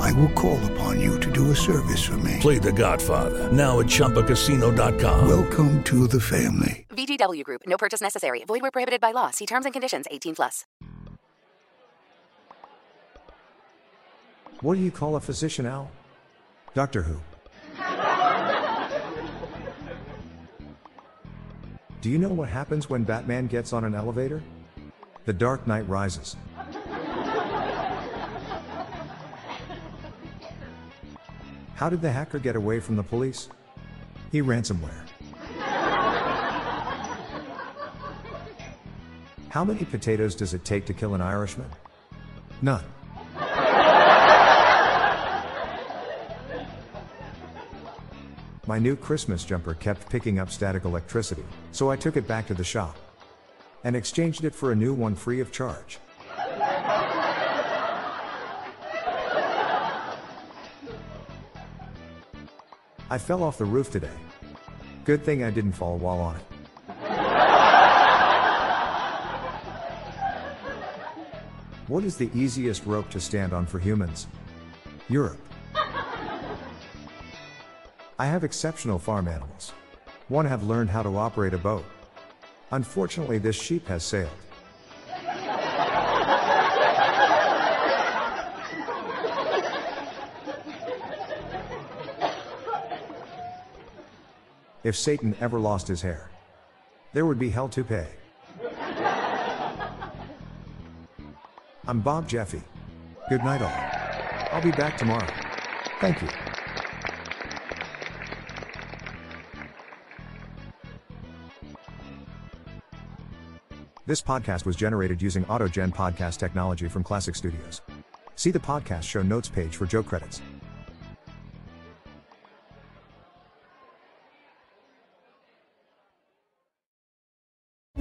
I will call upon you to do a service for me. Play The Godfather now at ChumbaCasino.com. Welcome to the family. VGW Group. No purchase necessary. Void where prohibited by law. See terms and conditions. 18 plus. What do you call a physician, Al? Doctor Who. Do you know what happens when Batman gets on an elevator? The Dark Knight rises. How did the hacker get away from the police? He ransomware. How many potatoes does it take to kill an Irishman? None. My new Christmas jumper kept picking up static electricity, so I took it back to the shop and exchanged it for a new one free of charge. I fell off the roof today. Good thing I didn't fall while on it. What is the easiest rope to stand on for humans? Europe. I have exceptional farm animals. One have learned how to operate a boat. Unfortunately, this sheep has sailed. If Satan ever lost his hair, there would be hell to pay. I'm Bob Jeffy. Good night, all. I'll be back tomorrow. Thank you. This podcast was generated using AutoGen podcast technology from Classic Studios. See the podcast show notes page for joke credits.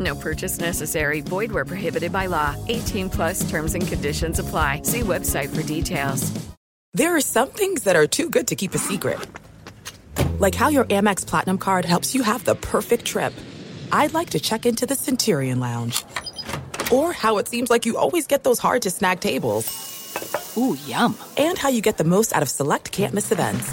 No purchase necessary. Void where prohibited by law. 18 plus terms and conditions apply. See website for details. There are some things that are too good to keep a secret. Like how your Amex Platinum card helps you have the perfect trip. I'd like to check into the Centurion Lounge. Or how it seems like you always get those hard to snag tables. Ooh, yum. And how you get the most out of select can't miss events.